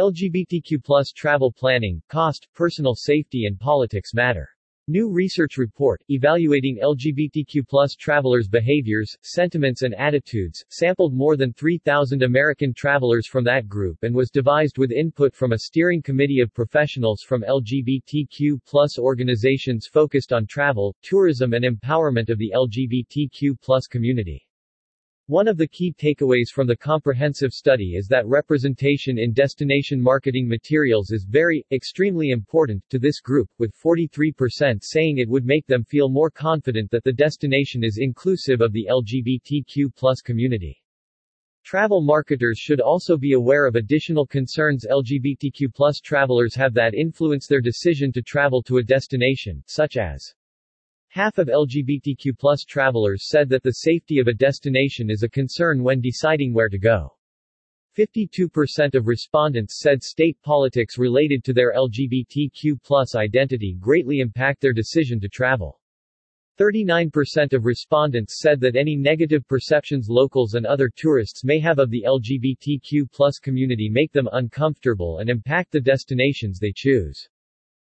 LGBTQ plus travel planning, cost, personal safety and politics matter. New research report, evaluating LGBTQ plus travelers' behaviors, sentiments and attitudes, sampled more than 3,000 American travelers from that group and was devised with input from a steering committee of professionals from LGBTQ plus organizations focused on travel, tourism and empowerment of the LGBTQ plus community. One of the key takeaways from the comprehensive study is that representation in destination marketing materials is very, extremely important to this group, with 43% saying it would make them feel more confident that the destination is inclusive of the LGBTQ community. Travel marketers should also be aware of additional concerns LGBTQ travelers have that influence their decision to travel to a destination, such as Half of LGBTQ travelers said that the safety of a destination is a concern when deciding where to go. 52% of respondents said state politics related to their LGBTQ identity greatly impact their decision to travel. 39% of respondents said that any negative perceptions locals and other tourists may have of the LGBTQ community make them uncomfortable and impact the destinations they choose.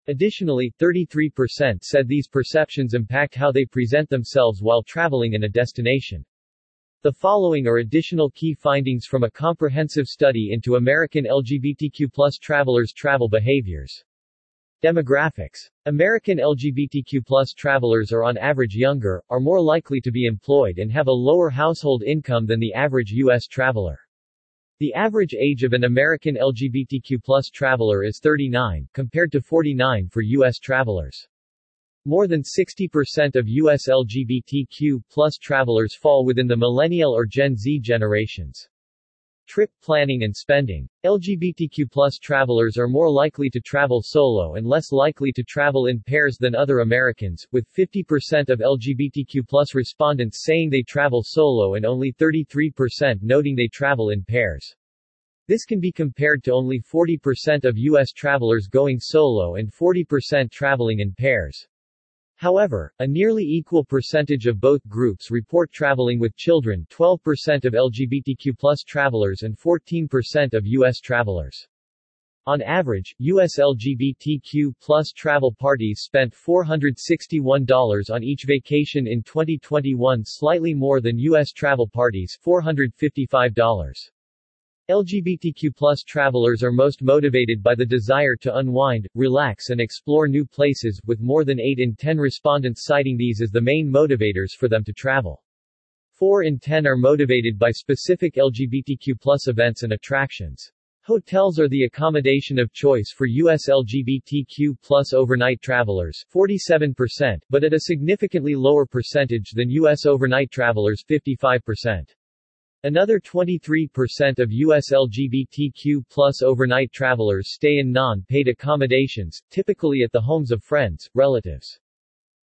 Additionally, 33% said these perceptions impact how they present themselves while traveling in a destination. The following are additional key findings from a comprehensive study into American LGBTQ travelers' travel behaviors. Demographics. American LGBTQ travelers are on average younger, are more likely to be employed and have a lower household income than the average U.S. traveler. The average age of an American LGBTQ traveler is 39, compared to 49 for U.S. travelers. More than 60% of U.S. LGBTQ travelers fall within the millennial or Gen Z generations. Trip planning and spending. LGBTQ travelers are more likely to travel solo and less likely to travel in pairs than other Americans, with 50% of LGBTQ respondents saying they travel solo and only 33% noting they travel in pairs. This can be compared to only 40% of U.S. travelers going solo and 40% traveling in pairs. However, a nearly equal percentage of both groups report traveling with children 12% of LGBTQ travelers and 14% of U.S. travelers. On average, U.S. LGBTQ travel parties spent $461 on each vacation in 2021 slightly more than U.S. travel parties $455. LGBTQ plus travelers are most motivated by the desire to unwind, relax and explore new places, with more than 8 in 10 respondents citing these as the main motivators for them to travel. 4 in 10 are motivated by specific LGBTQ plus events and attractions. Hotels are the accommodation of choice for U.S. LGBTQ plus overnight travelers 47%, but at a significantly lower percentage than U.S. overnight travelers 55%. Another 23% of U.S. LGBTQ plus overnight travelers stay in non-paid accommodations, typically at the homes of friends, relatives.